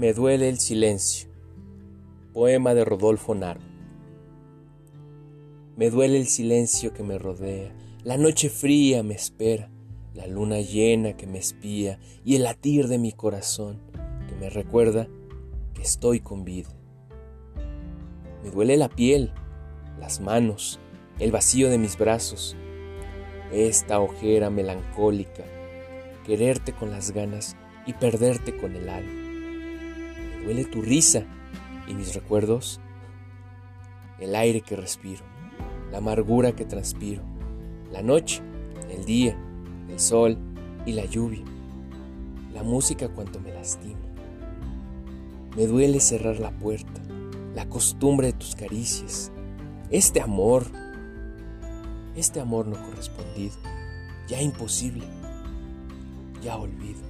Me duele el silencio. Poema de Rodolfo Naro. Me duele el silencio que me rodea, la noche fría me espera, la luna llena que me espía y el latir de mi corazón que me recuerda que estoy con vida. Me duele la piel, las manos, el vacío de mis brazos, esta ojera melancólica, quererte con las ganas y perderte con el alma duele tu risa y mis recuerdos, el aire que respiro, la amargura que transpiro, la noche, el día, el sol y la lluvia, la música cuanto me lastima. Me duele cerrar la puerta, la costumbre de tus caricias, este amor, este amor no correspondido, ya imposible, ya olvido.